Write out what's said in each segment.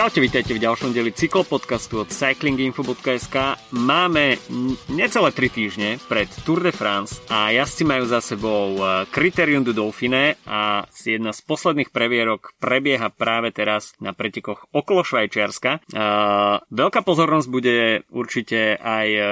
Čaute, vítajte v ďalšom dieli cyklopodcastu od cyclinginfo.sk. Máme necelé 3 týždne pred Tour de France a jazdci majú za sebou e, Criterium du Dauphiné a jedna z posledných previerok prebieha práve teraz na pretekoch okolo Švajčiarska. Uh, veľká pozornosť bude určite aj uh,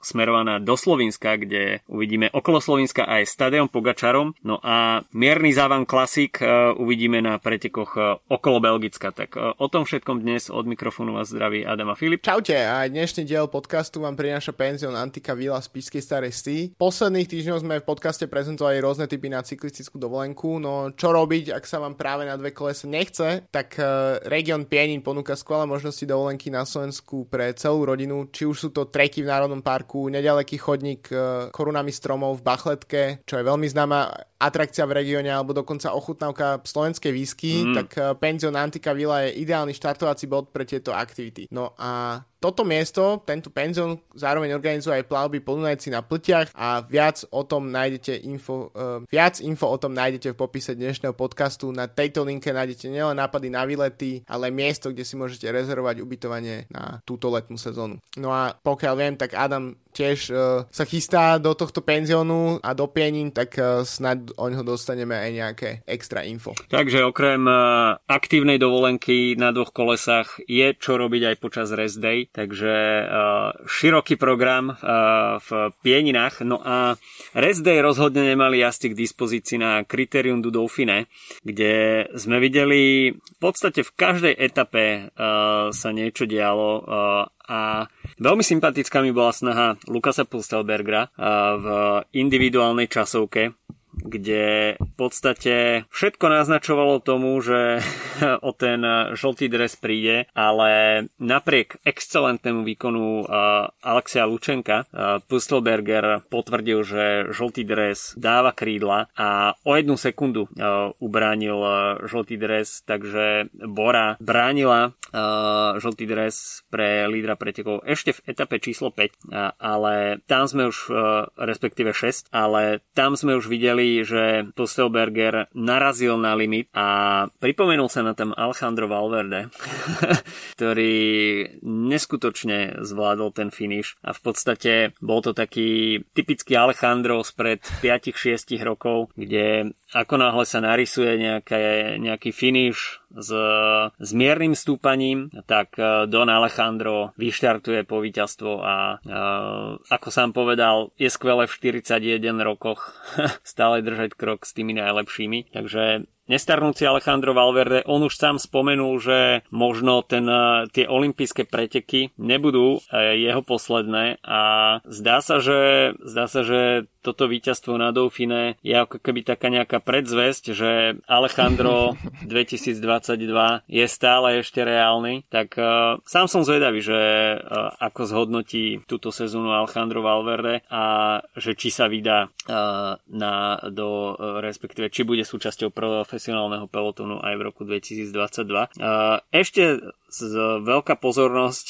smerovaná do Slovenska, kde uvidíme okolo Slovenska aj stadion Pogačarom. No a mierny závan klasik uvidíme na pretekoch okolo Belgicka. Tak O tom všetkom dnes od mikrofónu vás zdraví Adam a Filip. Čaute, a dnešný diel podcastu vám prináša penzión Antika Vila z Pískej Starej Stý. Posledných týždňov sme v podcaste prezentovali rôzne typy na cyklistickú dovolenku, no čo robiť, ak sa vám práve na dve kolese nechce, tak uh, Region Pienin ponúka skvelé možnosti dovolenky na Slovensku pre celú rodinu, či už sú to treky v Národnom parku, nedaleký chodník uh, korunami stromov v Bachletke, čo je veľmi známa atrakcia v regióne, alebo dokonca ochutnávka slovenskej výsky, mm. tak uh, penzión Antika Vila je ideálny štartovací bod pre tieto aktivity. No a toto miesto, tento penzión zároveň organizuje aj plavby podunajci na pltiach a viac o tom nájdete info, uh, viac info o tom nájdete v popise dnešného podcastu. Na tejto linke nájdete nielen nápady na výlety, ale miesto, kde si môžete rezervovať ubytovanie na túto letnú sezónu. No a pokiaľ viem, tak Adam tiež uh, sa chystá do tohto penziónu a do pienin, tak uh, snad o ňo dostaneme aj nejaké extra info. Takže okrem uh, aktívnej dovolenky na dvoch kolesách je čo robiť aj počas rest day takže uh, široký program uh, v Pieninách. No a rest day rozhodne nemali jazdci k dispozícii na Criterium du Dauphine, kde sme videli v podstate v každej etape uh, sa niečo dialo uh, a veľmi sympatická mi bola snaha Lukasa Pustelbergera v individuálnej časovke, kde v podstate všetko naznačovalo tomu, že o ten žltý dres príde, ale napriek excelentnému výkonu Alexia Lučenka Pustelberger potvrdil, že žltý dres dáva krídla a o jednu sekundu ubránil žltý dres, takže Bora bránila žltý dres pre lídra pretekov ešte v etape číslo 5, ale tam sme už, respektíve 6, ale tam sme už videli že Pustelberger narazil na limit a pripomenul sa na tam Alejandro Valverde, ktorý neskutočne zvládol ten finish a v podstate bol to taký typický Alejandro spred 5-6 rokov, kde ako náhle sa narysuje nejaké, nejaký finish s, s miernym stúpaním, tak e, Don Alejandro vyštartuje po víťazstvo a uh, ako sám povedal, je skvelé v 41 rokoch stále držať krok s tými najlepšími. Takže nestarnúci Alejandro Valverde, on už sám spomenul, že možno ten, e, tie olympijské preteky nebudú jeho posledné a zdá sa, že, zdá sa, že toto víťazstvo na Dauphine je ako keby taká nejaká predzvesť, že Alejandro 2022 je stále ešte reálny, tak uh, sám som zvedavý, že uh, ako zhodnotí túto sezónu Alejandro Valverde a že či sa vydá uh, na, do, uh, respektíve či bude súčasťou profesionálneho pelotonu aj v roku 2022. Uh, ešte z, veľká pozornosť,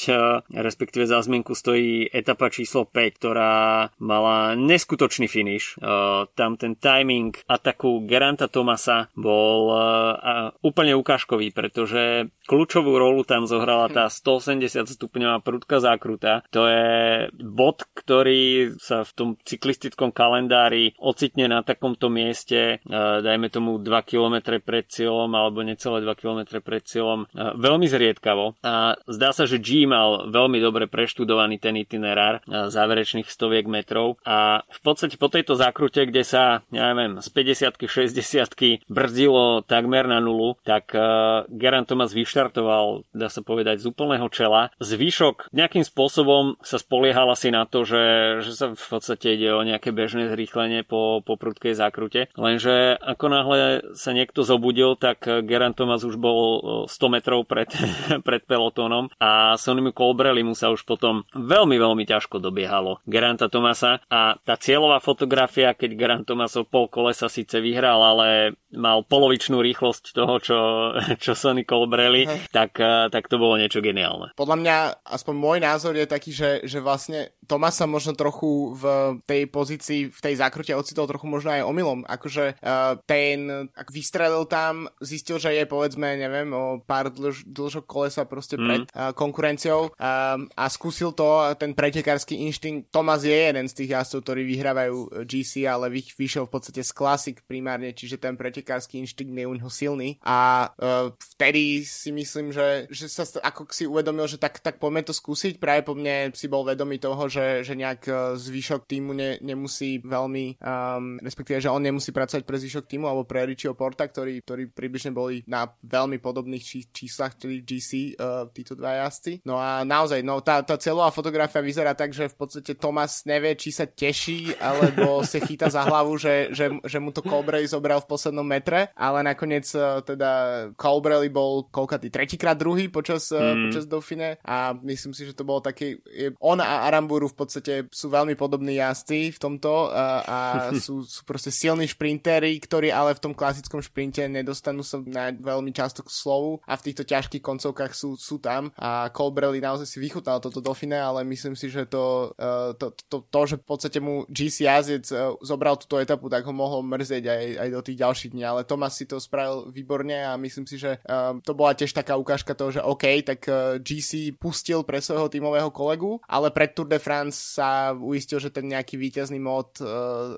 respektíve za zmienku stojí etapa číslo 5, ktorá mala neskutočný finish. Uh, tam ten timing ataku Geranta Tomasa bol uh, úplne ukážkový, pretože kľúčovú rolu tam zohrala tá 180 stupňová prudká zákruta. To je bod, ktorý sa v tom cyklistickom kalendári ocitne na takomto mieste, dajme tomu 2 km pred cieľom alebo necelé 2 km pred cieľom, veľmi zriedkavo. A zdá sa, že G mal veľmi dobre preštudovaný ten itinerár záverečných stoviek metrov a v podstate po tejto zákrute, kde sa, ja neviem, z 50 60 brzdilo takmer na nulu, tak uh, Geran Thomas vyštartoval, dá sa povedať, z úplného čela. Zvyšok nejakým spôsobom sa spoliehal asi na to, že, že sa v podstate ide o nejaké bežné zrýchlenie po, po prudkej zákrute. Lenže ako náhle sa niekto zobudil, tak Geran Thomas už bol 100 metrov pred, pred pelotónom a Sonimu Colbrelli mu sa už potom veľmi, veľmi ťažko dobiehalo Geranta Tomasa a tá cieľová fotografia, keď Gerant Tomasov pol kolesa síce vyhral, ale mal polovičnú rýchlosť toho, čo, čo Sonny Colbrelli, tak, tak to bolo niečo geniálne. Podľa mňa, aspoň môj názor je taký, že, že vlastne Tomasa možno trochu v tej pozícii, v tej zákrute ocitol trochu možno aj omylom. Akože uh, ten, ak vystrelil tam, zistil, že je povedzme, neviem, o pár dlž, dlžok kolesa proste mm. pred uh, konkurenciou um, a skúsil to, ten pretekársky inštinkt. Tomas je jeden z tých jazdcov, ktorí vyhrávajú GC, ale vy, vyšiel v podstate z klasik primárne, čiže ten pretekársky inštinkt je u neho silný a uh, vtedy si myslím, že, že sa ako si uvedomil, že tak, tak poďme to skúsiť. Práve po mne si bol vedomý toho, že že, nejak zvyšok týmu ne, nemusí veľmi, um, respektíve, že on nemusí pracovať pre zvyšok týmu alebo pre Richieho Porta, ktorí, ktorí približne boli na veľmi podobných či, číslach, ktorý GC, uh, títo dva jazdci. No a naozaj, no tá, tá celová fotografia vyzerá tak, že v podstate Thomas nevie, či sa teší, alebo sa chytá za hlavu, že, že, že mu to Colbrelli zobral v poslednom metre, ale nakoniec uh, teda Colbrelli bol koľkatý, tretíkrát druhý počas, uh, mm. počas Dauphine a myslím si, že to bolo taký, je, on a Aramburu v podstate sú veľmi podobní jazdci v tomto a, a sú, sú proste silní šprintery, ktorí ale v tom klasickom šprinte nedostanú sa na veľmi často k slovu a v týchto ťažkých koncovkách sú, sú tam. A Colbrelli naozaj si vychutnal toto Dauphine, ale myslím si, že to, uh, to, to, to, že v podstate mu GC jazdec uh, zobral túto etapu, tak ho mohol mrzieť aj, aj do tých ďalších dní, ale Thomas si to spravil výborne a myslím si, že uh, to bola tiež taká ukážka toho, že OK, tak GC pustil pre svojho tímového kolegu, ale pred Tour de France sa uistil, že ten nejaký víťazný mod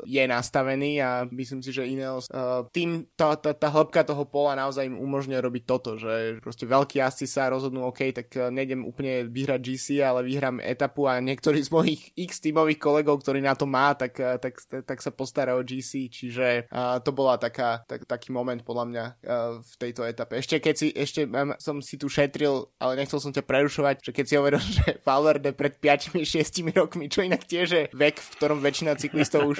je nastavený a myslím si, že Ineos tým tá, tá, tá hĺbka toho pola naozaj im umožňuje robiť toto, že proste veľkí jazdci sa rozhodnú, OK, tak uh, nejdem úplne vyhrať GC, ale vyhrám etapu a niektorí z mojich x tímových kolegov, ktorí na to má, tak, uh, tak, tak, sa postará o GC, čiže uh, to bola taká, tak, taký moment podľa mňa v tejto etape. Ešte keď si, ešte som si tu šetril, ale nechcel som ťa prerušovať, že keď si hovoril, že Valverde pred 5-6 rokmi, čo inak tiež je vek, v ktorom väčšina cyklistov už,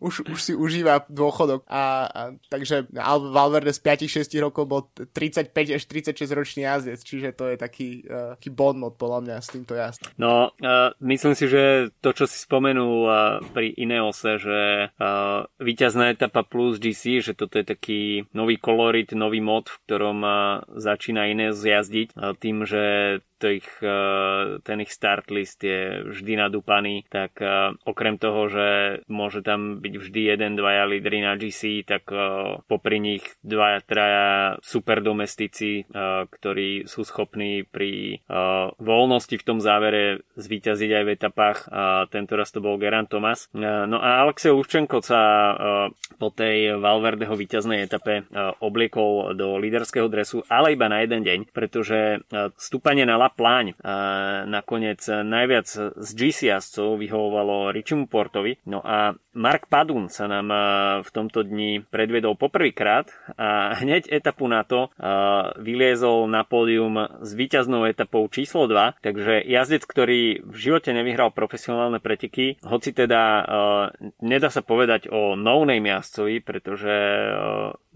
už, už si užíva dôchodok. A, a takže Valverde z 5-6 rokov bol 35 až 36 ročný jazdec, čiže to je taký, uh, taký mod podľa mňa s týmto jazdom. No, uh, myslím si, že to, čo si spomenul uh, pri Ineose, že uh, víťazná etapa plus GC, že toto je taký nový kolorit, nový mod, v ktorom uh, začína Ineos jazdiť uh, tým, že ich, eh, ten ich start list je vždy nadúpaný, tak eh, okrem toho, že môže tam byť vždy jeden, dvaja lídry na GC, tak eh, popri nich dvaja, traja super domestici, ktorí sú schopní pri voľnosti v tom závere zvíťaziť aj v etapách. Tento raz to bol Geran Thomas. No a Alexej Luščenko sa po tej Valverdeho víťaznej etape obliekol do líderského dresu, ale iba na jeden deň, pretože stúpanie na bola pláň. A nakoniec najviac z GC vyhovovalo Richimu Portovi. No a Mark Padun sa nám v tomto dni predviedol poprvýkrát a hneď etapu na to vyliezol na pódium s víťaznou etapou číslo 2, takže jazdec, ktorý v živote nevyhral profesionálne preteky, hoci teda nedá sa povedať o no-name jazdcovi, pretože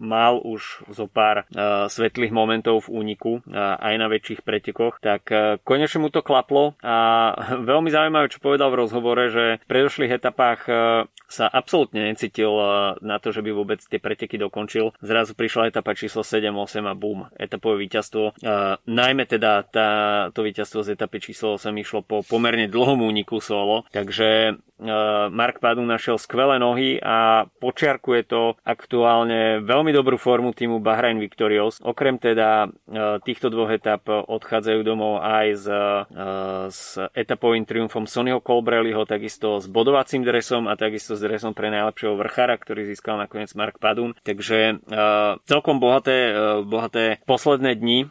mal už zo pár svetlých momentov v úniku aj na väčších pretekoch, tak tak e, konečne mu to klaplo a veľmi zaujímavé, čo povedal v rozhovore, že v predošlých etapách e, sa absolútne necítil e, na to, že by vôbec tie preteky dokončil. Zrazu prišla etapa číslo 7, 8 a bum, etapové víťazstvo. najmä teda tá, to víťazstvo z etapy číslo 8 išlo po pomerne dlhom úniku solo, takže Mark Padu našiel skvelé nohy a počiarkuje to aktuálne veľmi dobrú formu týmu Bahrain Victorious. Okrem teda týchto dvoch etap odchádzajú domov aj s, e, s etapovým triumfom Sonnyho Colbrelliho, takisto s bodovacím dresom a takisto s dresom pre najlepšieho vrchára, ktorý získal nakoniec Mark Padun. Takže celkom bohaté, bohaté posledné dni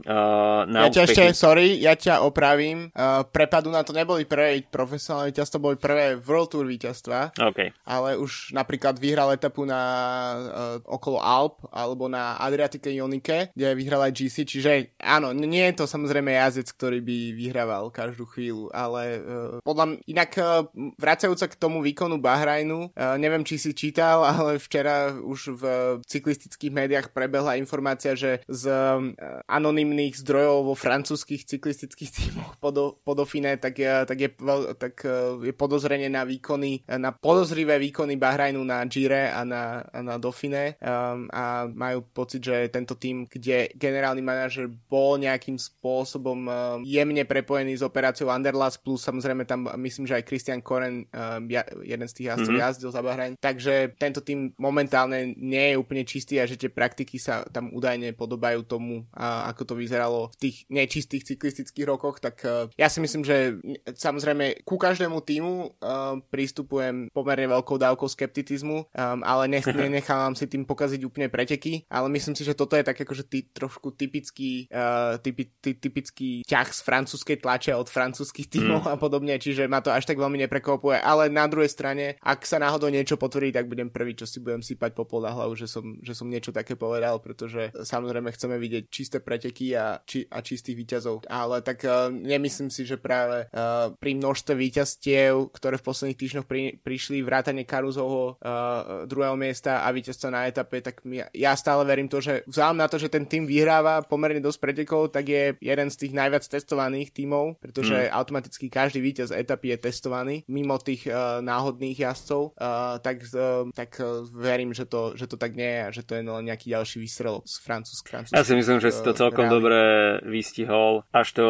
na Ja ťa ešte, sorry, ja ťa opravím. Pre Paduna to neboli prvé profesionálne víťazstvo, boli prvé World Tour víťazstva, okay. ale už napríklad vyhral etapu na uh, okolo Alp alebo na Adriatike Ionike, kde vyhral aj GC, čiže áno, nie je to samozrejme jazdec, ktorý by vyhrával každú chvíľu, ale uh, podľa inak uh, vracajúca k tomu výkonu Bahrajnu, uh, neviem, či si čítal, ale včera už v cyklistických médiách prebehla informácia, že z uh, anonymných zdrojov vo francúzských cyklistických tímoch po Dauphine, tak, uh, tak, je, tak uh, je podozrenie na výkony, na podozrivé výkony Bahrajnu na Gire a na, a na Dauphine um, a majú pocit, že tento tým, kde generálny manažer bol nejakým spôsobom um, jemne prepojený s operáciou Underlast, plus samozrejme tam myslím, že aj Christian Koren, um, ja, jeden z tých jazdcov mm-hmm. jazdil za Bahrajn, takže tento tým momentálne nie je úplne čistý a že tie praktiky sa tam údajne podobajú tomu, a ako to vyzeralo v tých nečistých cyklistických rokoch, tak uh, ja si myslím, že samozrejme ku každému týmu uh, pristupujem pomerne veľkou dávkou skepticizmu, um, ale nech, nenechávam si tým pokaziť úplne preteky, ale myslím si, že toto je tak akože ty, trošku typický, uh, typi, ty, typický ťah z francúzskej tlače od francúzskych tímov mm. a podobne, čiže ma to až tak veľmi neprekvapuje, ale na druhej strane, ak sa náhodou niečo potvrdí, tak budem prvý, čo si budem sypať popol na hlavu, že som, že som niečo také povedal, pretože samozrejme chceme vidieť čisté preteky a, či, a čistých výťazov, ale tak uh, nemyslím si, že práve uh, pri množstve výťazstiev, ktoré v posledných týždňoch pri, prišli vrátane Karuzovho uh, druhého miesta a víťazstva na etape, tak my, ja stále verím to, že vzhľadom na to, že ten tým vyhráva pomerne dosť pretekov, tak je jeden z tých najviac testovaných tímov, pretože mm. automaticky každý víťaz etapy je testovaný mimo tých uh, náhodných jazdcov, uh, tak, uh, tak uh, verím, že to, že to tak nie je a že to je len nejaký ďalší výstrel z Francúzsk. Ja si myslím, že si to celkom dobre vystihol, až to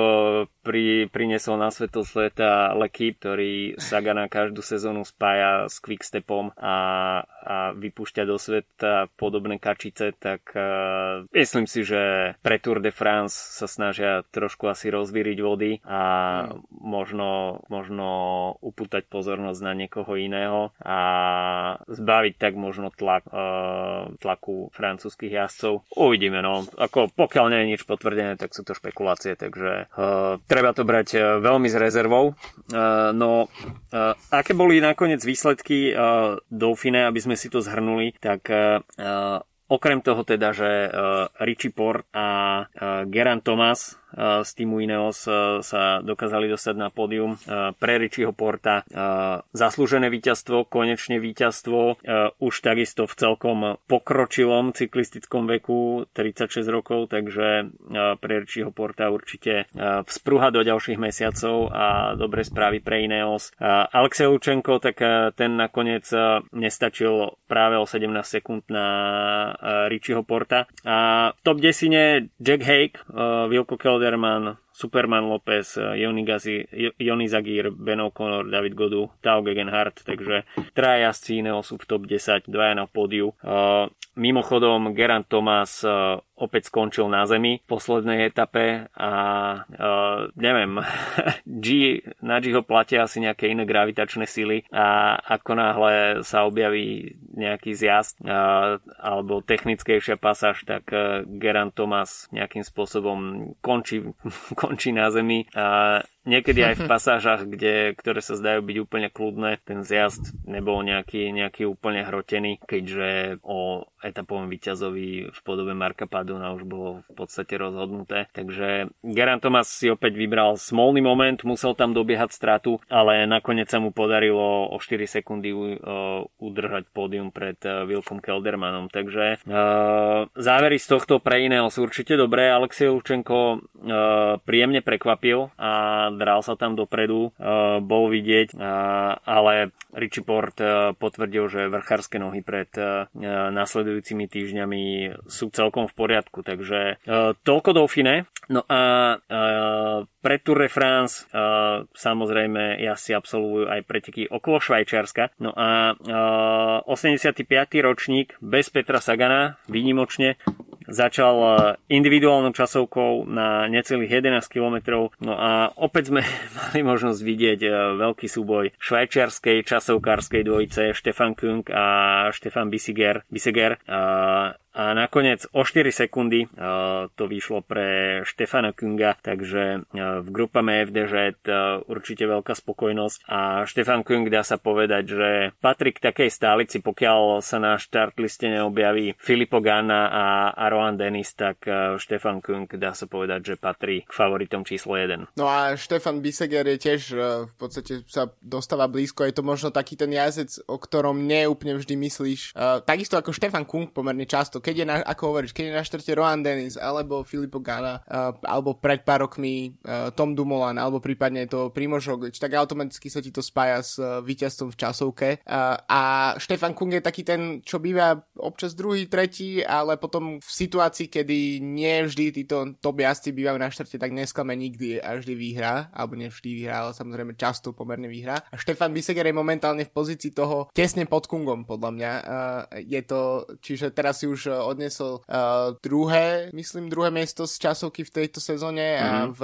pri, priniesol na svetlo sveta Leky, ktorý Sagana každú sezónu spája s Quickstepom a, a vypúšťa do sveta podobné kačice, tak uh, myslím si, že pre Tour de France sa snažia trošku asi rozvíriť vody a mm. možno, možno upútať pozornosť na niekoho iného a zbaviť tak možno tlak, uh, tlaku francúzskych jazdcov. Uvidíme, no. Ako pokiaľ nie je nič potvrdené, tak sú to špekulácie, takže uh, treba to brať veľmi s rezervou. Uh, no, uh, aké boli nakoniec výsledky uh, Dauphine, aby sme si to zhrnuli, tak uh, okrem toho teda, že uh, Richie Port a uh, Geran Thomas z týmu Ineos sa dokázali dostať na pódium. Pre Richieho Porta zaslúžené víťazstvo, konečne víťazstvo, už takisto v celkom pokročilom cyklistickom veku 36 rokov, takže pre Richieho Porta určite vzpruha do ďalších mesiacov a dobré správy pre Ineos. Alexej Lučenko, tak ten nakoniec nestačil práve o 17 sekúnd na Richieho Porta. A v top 10 Jack Hake, Wilco Kel Kelderman, Superman Lopez, Joni Zagir, Ben O'Connor, David Godu, Tao Gegenhardt, takže traja jazdci iného sú v top 10, dvaja na pódiu. Uh, mimochodom, Gerant Thomas uh, opäť skončil na zemi v poslednej etape a uh, neviem, G, na ho platia asi nejaké iné gravitačné sily a ako náhle sa objaví nejaký zjazd uh, alebo technickejšia pasáž, tak uh, Gerant Thomas nejakým spôsobom končí, končí na zemi a niekedy aj v pasážach, kde, ktoré sa zdajú byť úplne kľudné, ten zjazd nebol nejaký, nejaký úplne hrotený, keďže o etapovom víťazovi v podobe Marka Paduna už bolo v podstate rozhodnuté. Takže Geran Thomas si opäť vybral smolný moment, musel tam dobiehať stratu, ale nakoniec sa mu podarilo o 4 sekundy udržať pódium pred Wilkom Keldermanom. Takže závery z tohto pre iného sú určite dobré. Alexej Lučenko príjemne prekvapil a dral sa tam dopredu, uh, bol vidieť, uh, ale Richie Port uh, potvrdil, že vrchárske nohy pred nasledujúcimi týždňami sú celkom v poriadku, takže toľko Dauphine. No a pre Tour de France samozrejme si absolvujú aj preteky okolo Švajčiarska. No a 85. ročník bez Petra Sagana, výnimočne, začal individuálnou časovkou na necelých 11 km. No a opäť sme mali možnosť vidieť e, veľký súboj švajčiarskej časovkárskej dvojice Štefan Kung a Štefan Bisiger. Bisiger. A nakoniec o 4 sekundy to vyšlo pre Štefana Kunga, takže v grupame FDŽ určite veľká spokojnosť a Štefan Kung dá sa povedať, že patrí k takej stálici, pokiaľ sa na štartliste neobjaví Filipo Ganna a, Rohan Dennis, tak Štefan Kung dá sa povedať, že patrí k favoritom číslo 1. No a Štefan Biseger je tiež v podstate sa dostáva blízko, je to možno taký ten jazdec, o ktorom neúplne vždy myslíš. Takisto ako Štefan Kung pomerne často, keď je na, ako hovoríš, keď je na štvrte Rohan Dennis, alebo Filippo Gana, uh, alebo pred pár rokmi uh, Tom Dumoulin, alebo prípadne to Primož tak automaticky sa ti to spája s uh, víťazstvom v časovke. Uh, a Štefan Kung je taký ten, čo býva občas druhý, tretí, ale potom v situácii, kedy nie vždy títo top jazdci bývajú na štvrte, tak nesklame nikdy a vždy vyhrá, alebo nevždy vyhrá, ale samozrejme často pomerne vyhrá. A Štefan Biseger je momentálne v pozícii toho tesne pod Kungom, podľa mňa. Uh, je to, čiže teraz si už odnesol uh, druhé, myslím, druhé miesto z časovky v tejto sezóne mm-hmm. a mhm. v,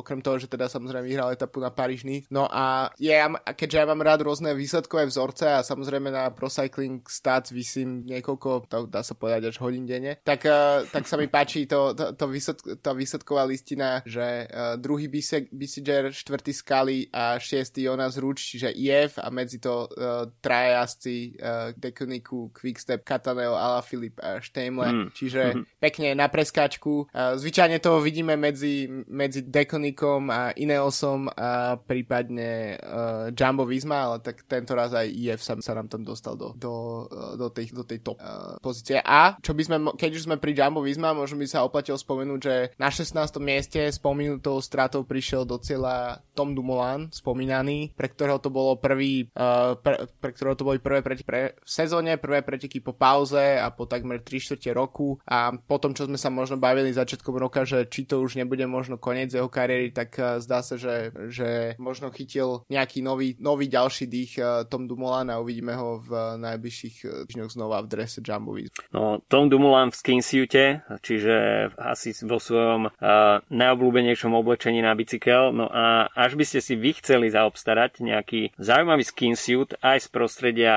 okrem toho, že teda samozrejme vyhral etapu na Parížny. No a ja, keďže ja mám rád rôzne výsledkové vzorce a samozrejme na Pro Cycling Stats vysím niekoľko, to dá sa povedať až hodín denne, tak, uh, tak sa mi páči to, to, to výsledk, tá výsledková listina, že uh, druhý Bisiger, štvrtý Skali a šiestý Jonas Ruč, čiže IF a medzi to uh, traja jazdci uh, Dekuniku, Quickstep, Cataneo, Filip a Štémle, mm. čiže mm-hmm. pekne na preskáčku. Zvyčajne to vidíme medzi, medzi Dekonikom a Ineosom a prípadne uh, Jumbo Visma, ale tak tento raz aj IF sa, sa nám tam dostal do, do, uh, do, tej, do tej top uh, pozície. A čo by sme, keď už sme pri Jumbo Visma, možno by sa oplatilo spomenúť, že na 16. mieste spomenutou stratou prišiel do cieľa Tom Dumoulin, spomínaný, pre ktorého to bolo prvý, uh, pre, pre ktorého to boli prvé preteky pre, v sezóne, prvé preteky po pauze a po takmer 3 čtvrte roku a potom, čo sme sa možno bavili začiatkom roka, že či to už nebude možno koniec jeho kariéry, tak uh, zdá sa, že, že možno chytil nejaký nový, nový ďalší dých uh, Tom Dumoulin a uvidíme ho v uh, najbližších týždňoch znova v drese Jumbo No, Tom Dumoulin v skinsuite, čiže asi vo svojom uh, najobľúbenejšom oblečení na bicykel, no a až by ste si vy chceli zaobstarať nejaký zaujímavý skinsuit aj z prostredia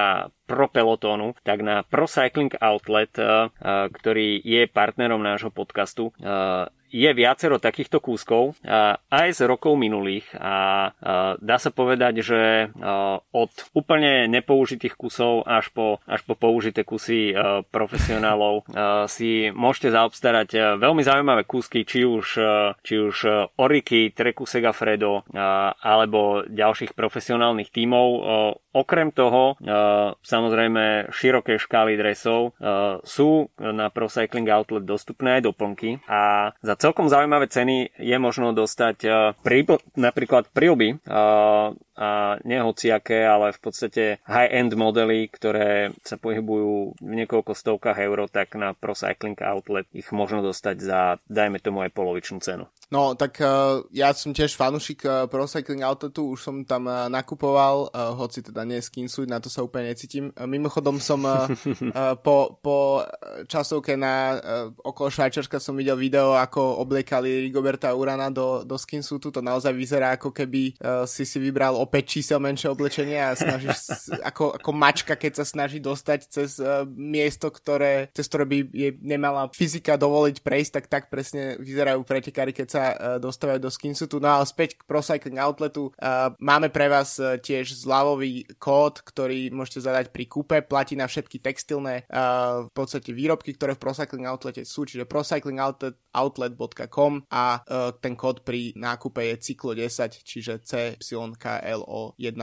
pro pelotónu, tak na Pro Cycling Outlet, eh, eh, ktorý je partnerom nášho podcastu, eh, je viacero takýchto kúskov aj z rokov minulých a dá sa povedať, že od úplne nepoužitých kusov až po, až po použité kusy profesionálov si môžete zaobstarať veľmi zaujímavé kúsky, či už, či už Oriky, Treku Segafredo alebo ďalších profesionálnych tímov. Okrem toho, samozrejme, široké škály dresov sú na Pro Cycling Outlet dostupné aj doplnky a za celkom zaujímavé ceny je možno dostať uh, pri, napríklad prilby uh, a nie hociaké, ale v podstate high-end modely, ktoré sa pohybujú v niekoľko stovkách eur, tak na Pro Cycling Outlet ich možno dostať za, dajme tomu, aj polovičnú cenu. No, tak uh, ja som tiež fanúšik uh, Pro Cycling Outletu, už som tam uh, nakupoval, uh, hoci teda nie skinsuit, na to sa úplne necítim. Uh, mimochodom som uh, uh, po, po časovke na uh, okolo Švajčarska som videl video, ako obliekali Rigoberta Urana do, do skinsuitu, to naozaj vyzerá ako keby uh, si si vybral 5 čísel menšie oblečenie a snažíš ako, ako mačka, keď sa snaží dostať cez uh, miesto, ktoré, cez ktoré by je nemala fyzika dovoliť prejsť, tak tak presne vyzerajú pretekári, keď sa uh, dostávajú do skinsuitu. No a späť k Pro Cycling Outletu. Uh, máme pre vás uh, tiež zľavový kód, ktorý môžete zadať pri kúpe. Platí na všetky textilné uh, v podstate výrobky, ktoré v Pro Cycling Outlete sú, čiže procyclingoutlet.com a uh, ten kód pri nákupe je cyklo 10, čiže CYKL o 1.0.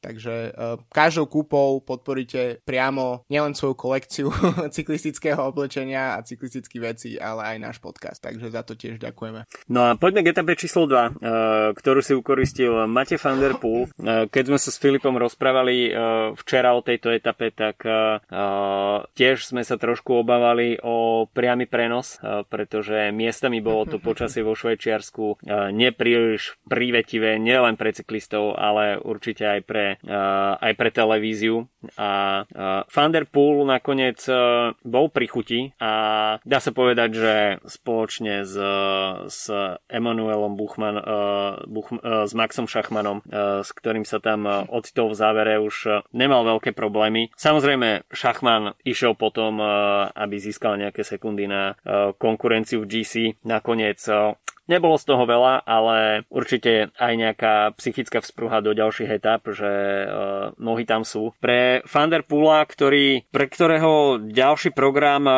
Takže uh, každou kúpou podporíte priamo nielen svoju kolekciu cyklistického oblečenia a cyklistických vecí, ale aj náš podcast. Takže za to tiež ďakujeme. No a poďme k etape číslo 2, uh, ktorú si ukoristil Mate van der Poel. Uh, keď sme sa s Filipom rozprávali včera o tejto etape, tak tiež sme sa trošku obávali o priamy prenos, pretože miestami bolo to počasie vo Švajčiarsku nepríliš prívetivé nielen pre cyklistov, ale ale určite aj pre, aj pre televíziu. A Van der Poel nakoniec bol pri chuti a dá sa povedať, že spoločne s, s Emanuelom Buchman, Buch, s Maxom Šachmanom, s ktorým sa tam ocitol v závere, už nemal veľké problémy. Samozrejme, Šachman išiel potom, aby získal nejaké sekundy na konkurenciu v GC. Nakoniec Nebolo z toho veľa, ale určite aj nejaká psychická vzpruha do ďalších etap, že uh, nohy tam sú. Pre Fanderpula, ktorý, pre ktorého ďalší program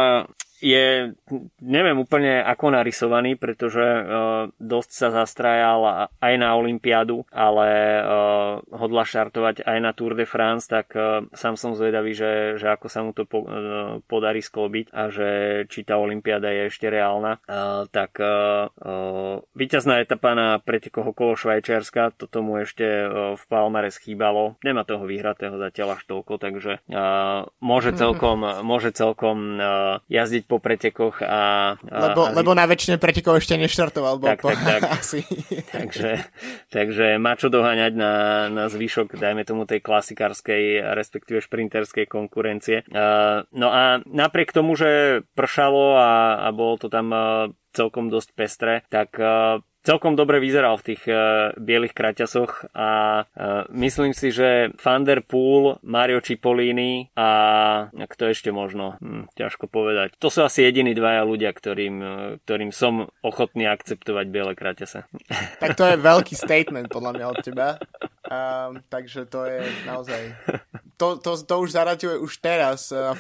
je, neviem úplne ako narysovaný, pretože uh, dosť sa zastrajal aj na Olympiádu, ale uh, hodla štartovať aj na Tour de France, tak uh, sám som zvedavý, že, že ako sa mu to po, uh, podarí sklobiť a že či tá Olympiáda je ešte reálna. Uh, tak uh, uh, víťazná etapa na pretekoch okolo Švajčiarska, to tomu ešte uh, v Palmare schýbalo. Nemá toho vyhratého zatiaľ až toľko, takže uh, môže celkom, môže celkom uh, jazdiť po pretekoch a... a lebo, a... lebo na väčšine pretekov ešte neštartoval. Tak, po... tak, tak. Asi. takže, takže má čo doháňať na, na zvyšok, dajme tomu tej klasikárskej, respektíve šprinterskej konkurencie. Uh, no a napriek tomu, že pršalo a, a bolo to tam uh, celkom dosť pestré, tak uh, celkom dobre vyzeral v tých uh, bielých kraťasoch a uh, myslím si, že Van der Poel, Mario Cipollini a kto ešte možno, hm, ťažko povedať. To sú asi jediní dvaja ľudia, ktorým, uh, ktorým som ochotný akceptovať biele kraťase. Tak to je veľký statement podľa mňa od teba. Um, takže to je naozaj to, to, to už zaraďuje už teraz uh,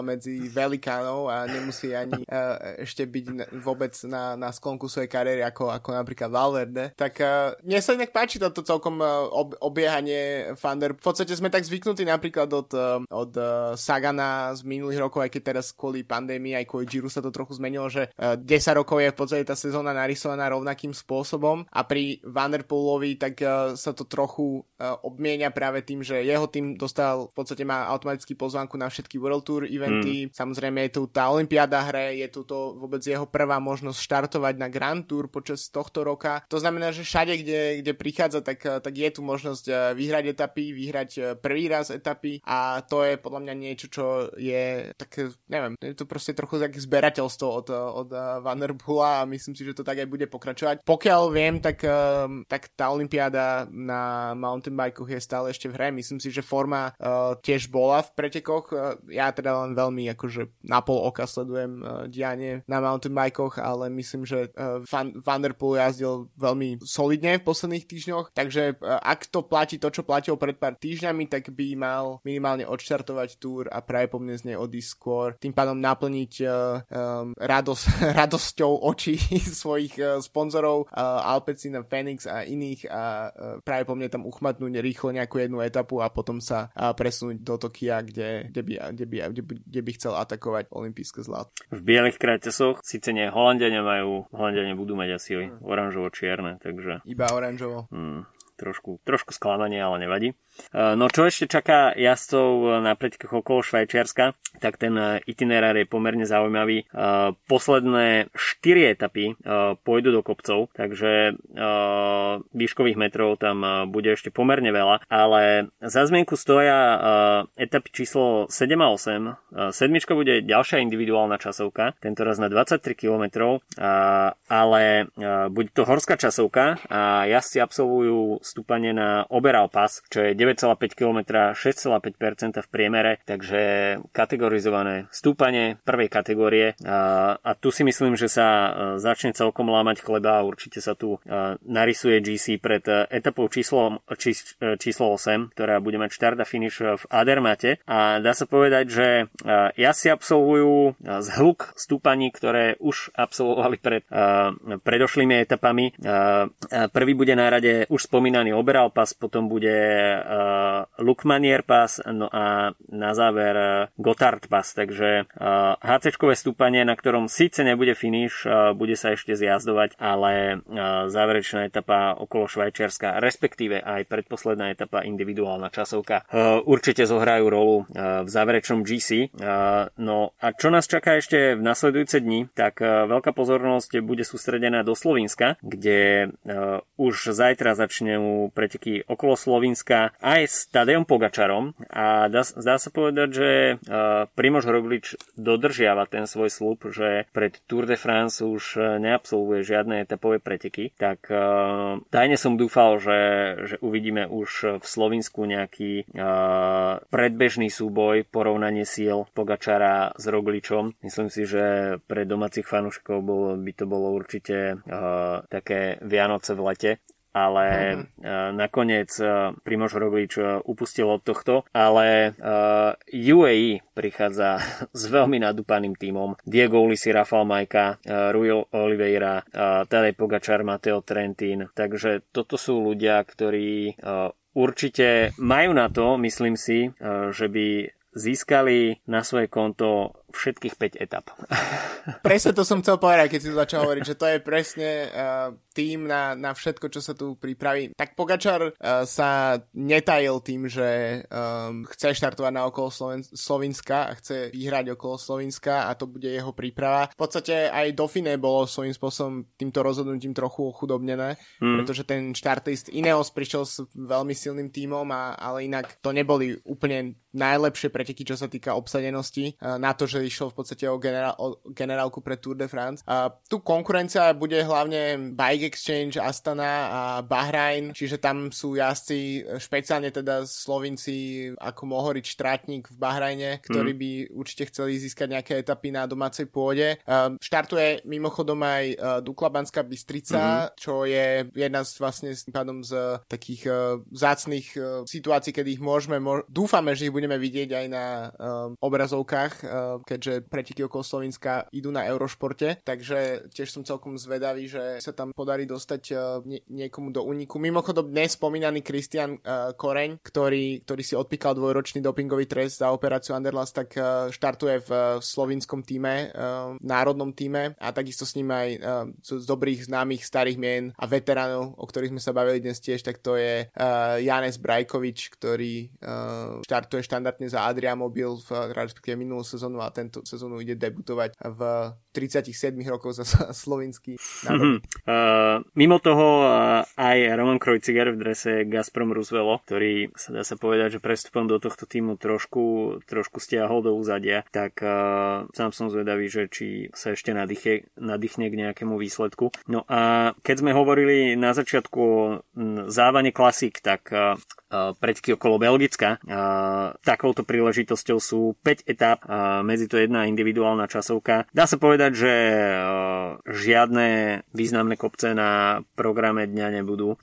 medzi velikánov a nemusí ani uh, ešte byť vôbec na, na sklonku svojej kariéry ako, ako napríklad Valverde. Tak uh, mne sa inak páči toto celkom ob, obiehanie Fander. V podstate sme tak zvyknutí napríklad od, od Sagana z minulých rokov, aj keď teraz kvôli pandémii, aj kvôli Giro sa to trochu zmenilo, že uh, 10 rokov je v podstate tá sezóna narysovaná rovnakým spôsobom a pri Vanderpoolovi tak sa to trochu obmienia práve tým, že jeho tým dostal dostal, v podstate má automaticky pozvánku na všetky World Tour eventy. Mm. Samozrejme je tu tá Olympiáda hre, je tu to vôbec jeho prvá možnosť štartovať na Grand Tour počas tohto roka. To znamená, že všade, kde, kde prichádza, tak, tak je tu možnosť eh, vyhrať etapy, vyhrať eh, prvý raz etapy a to je podľa mňa niečo, čo je tak, neviem, je to proste trochu tak zberateľstvo od, od eh, Vanderbula a myslím si, že to tak aj bude pokračovať. Pokiaľ viem, tak, tak tá Olympiáda na mountain bikeoch je stále ešte v hre. Myslím si, že forma uh, tiež bola v pretekoch. Uh, ja teda len veľmi akože na pol oka sledujem uh, dianie na mountain bikeoch, ale myslím, že uh, Van, Van der Poel jazdil veľmi solidne v posledných týždňoch, takže uh, ak to platí to, čo platilo pred pár týždňami, tak by mal minimálne odštartovať túr a práve po mne z nej odísť skôr, tým pádom naplniť uh, um, radosť, radosťou očí svojich uh, sponzorov uh, Alpecin, Phoenix a iných a uh, práve po mne tam uchmatnúť rýchlo nejakú jednu etapu a potom sa uh, presunúť do Tokia, kde, kde, by, kde, by, kde, by, kde by chcel atakovať olympijské zlato. V bielých kraťasoch síce nie, Holandiania majú, Holandiania budú mať asi hmm. oranžovo-čierne, takže... Iba oranžovo. Hmm trošku, trošku sklamanie, ale nevadí. E, no čo ešte čaká jazdcov na pretekoch okolo Švajčiarska, tak ten itinerár je pomerne zaujímavý. E, posledné 4 etapy e, pôjdu do kopcov, takže výškových metrov tam bude ešte pomerne veľa, ale za zmienku stoja etapy číslo 7 a 8. Sedmička bude ďalšia individuálna časovka, tento raz na 23 km, ale bude to horská časovka a jazdci absolvujú stúpanie na Oberal Pass, čo je 9,5 km, 6,5% v priemere, takže kategorizované stúpanie prvej kategórie a, a tu si myslím, že sa e, začne celkom lámať chleba a určite sa tu e, narysuje GC pred e, etapou číslo, či, číslo 8, ktorá bude mať štart a finish v Adermate a dá sa povedať, že ja si absolvujú zhluk stúpaní, ktoré už absolvovali pred predošlými etapami. Prvý bude na rade už spomínaný spomínaný Oberal Pass, potom bude uh, Lukmanier Pass, no a na záver uh, Gotthard Pass, takže uh, HC-čkové stúpanie, na ktorom síce nebude finish, uh, bude sa ešte zjazdovať, ale uh, záverečná etapa okolo Švajčiarska, respektíve aj predposledná etapa individuálna časovka, uh, určite zohrajú rolu uh, v záverečnom GC. Uh, no a čo nás čaká ešte v nasledujúce dni, tak uh, veľká pozornosť bude sústredená do Slovenska, kde uh, už zajtra začnú preteky okolo Slovenska aj s Tadejom Pogačarom. A dá, zdá sa povedať, že uh, Primož Roglič dodržiava ten svoj slub, že pred Tour de France už neabsolvuje žiadne etapové preteky, tak uh, tajne som dúfal, že, že uvidíme už v Slovensku nejaký uh, predbežný súboj, porovnanie síl Pogačara s Rogličom. Myslím si, že pre domácich fanúšikov by to bolo určite uh, také Vianoce v lete ale uh, nakoniec uh, Primož Roglič uh, upustil od tohto, ale uh, UAE prichádza s veľmi nadúpaným tímom. Diego Ulisi, Rafael Majka, uh, Rui Oliveira, uh, Tadej Pogačar, Mateo Trentin. Takže toto sú ľudia, ktorí uh, určite majú na to, myslím si, uh, že by získali na svoje konto všetkých 5 etap. Presne to som chcel povedať, keď si začal hovoriť, že to je presne uh, tým na, na všetko, čo sa tu pripraví. Tak Pogačar uh, sa netajil tým, že um, chce štartovať na okolo Sloven- Slovenska a chce vyhrať okolo Slovenska a to bude jeho príprava. V podstate aj Dauphine bolo svojím spôsobom týmto rozhodnutím trochu chudobnené, hmm. pretože ten štartist Ineos prišiel s veľmi silným tímom, a, ale inak to neboli úplne najlepšie preteky, čo sa týka obsadenosti uh, na to, že že išlo v podstate o, generál, o generálku pre Tour de France. A tu konkurencia bude hlavne Bike Exchange, Astana a Bahrain, čiže tam sú jazdci, špeciálne teda Slovinci ako Mohorič Trátnik v Bahrajne, ktorí mhm. by určite chceli získať nejaké etapy na domácej pôde. Štartuje mimochodom aj Dukla Banská Bystrica, mm-hmm. čo je jedna z vlastne s pádom z takých uh, zácných situácií, kedy ich môžeme, mo- dúfame, že ich budeme vidieť aj na obrazovkách, keďže preteky okolo Slovenska idú na Eurošporte, takže tiež som celkom zvedavý, že sa tam podarí dostať uh, nie, niekomu do úniku. Mimochodom dnes spomínaný Kristian uh, Koreň, ktorý, ktorý si odpíkal dvojročný dopingový trest za operáciu Underlast, tak uh, štartuje v uh, slovinskom týme, uh, národnom týme a takisto s ním aj uh, z, z dobrých známych starých mien a veteránov, o ktorých sme sa bavili dnes tiež, tak to je uh, Janes Brajkovič, ktorý uh, štartuje štandardne za Adria Mobil v respektíve minulú sezónu a tento sezónu ide debutovať v 37 rokov za slovenský národ. Uh, mimo toho uh, aj Roman Krojciger v drese Gazprom Roosevelt, ktorý sa dá sa povedať, že prestupom do tohto týmu trošku, trošku stiahol do úzadia, tak uh, sám som zvedavý, že či sa ešte nadýchne, nadýchne k nejakému výsledku. No a keď sme hovorili na začiatku o závane klasik, tak uh, preteky okolo Belgicka. Takouto príležitosťou sú 5 etap, medzi to jedna individuálna časovka. Dá sa povedať, že žiadne významné kopce na programe dňa nebudú.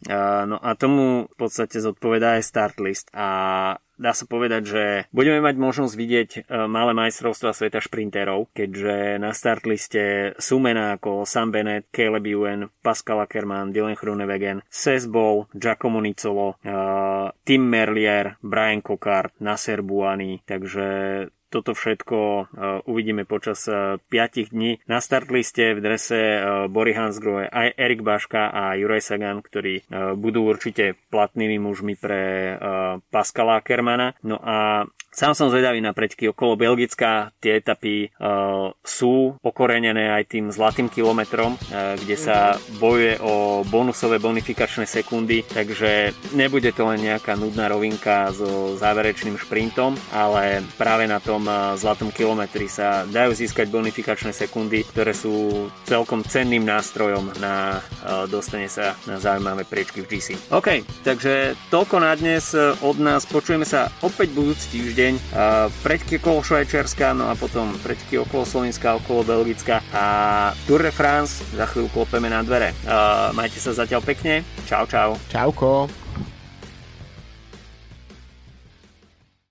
No a tomu v podstate zodpovedá aj start list. A dá sa povedať, že budeme mať možnosť vidieť e, malé majstrovstva sveta šprinterov, keďže na start liste sú mená ako Sam Bennett, Caleb Ewan, Pascal Ackermann, Dylan Groenewegen, Seth Ball, Giacomo Nicolo, uh, Tim Merlier, Brian Cockart, Nasser Buani, takže toto všetko uh, uvidíme počas uh, 5 dní. Na start liste v drese uh, Bory Hansgrohe aj Erik Baška a Juraj Sagan, ktorí budú určite platnými mužmi pre Pascala Kermana. No a Sám som zvedavý na preteky okolo Belgická. Tie etapy uh, sú okorenené aj tým zlatým kilometrom, uh, kde sa bojuje o bonusové bonifikačné sekundy, takže nebude to len nejaká nudná rovinka so záverečným šprintom, ale práve na tom zlatom kilometri sa dajú získať bonifikačné sekundy, ktoré sú celkom cenným nástrojom na uh, dostane sa na zaujímavé priečky v GC. OK, takže toľko na dnes od nás. Počujeme sa opäť budúci týždeň deň. Preďky okolo Švajčiarska, no a potom preďky okolo Slovenska, okolo Belgicka a Tour de France. Za chvíľu klopeme na dvere. Majte sa zatiaľ pekne. Čau, čau. Čauko.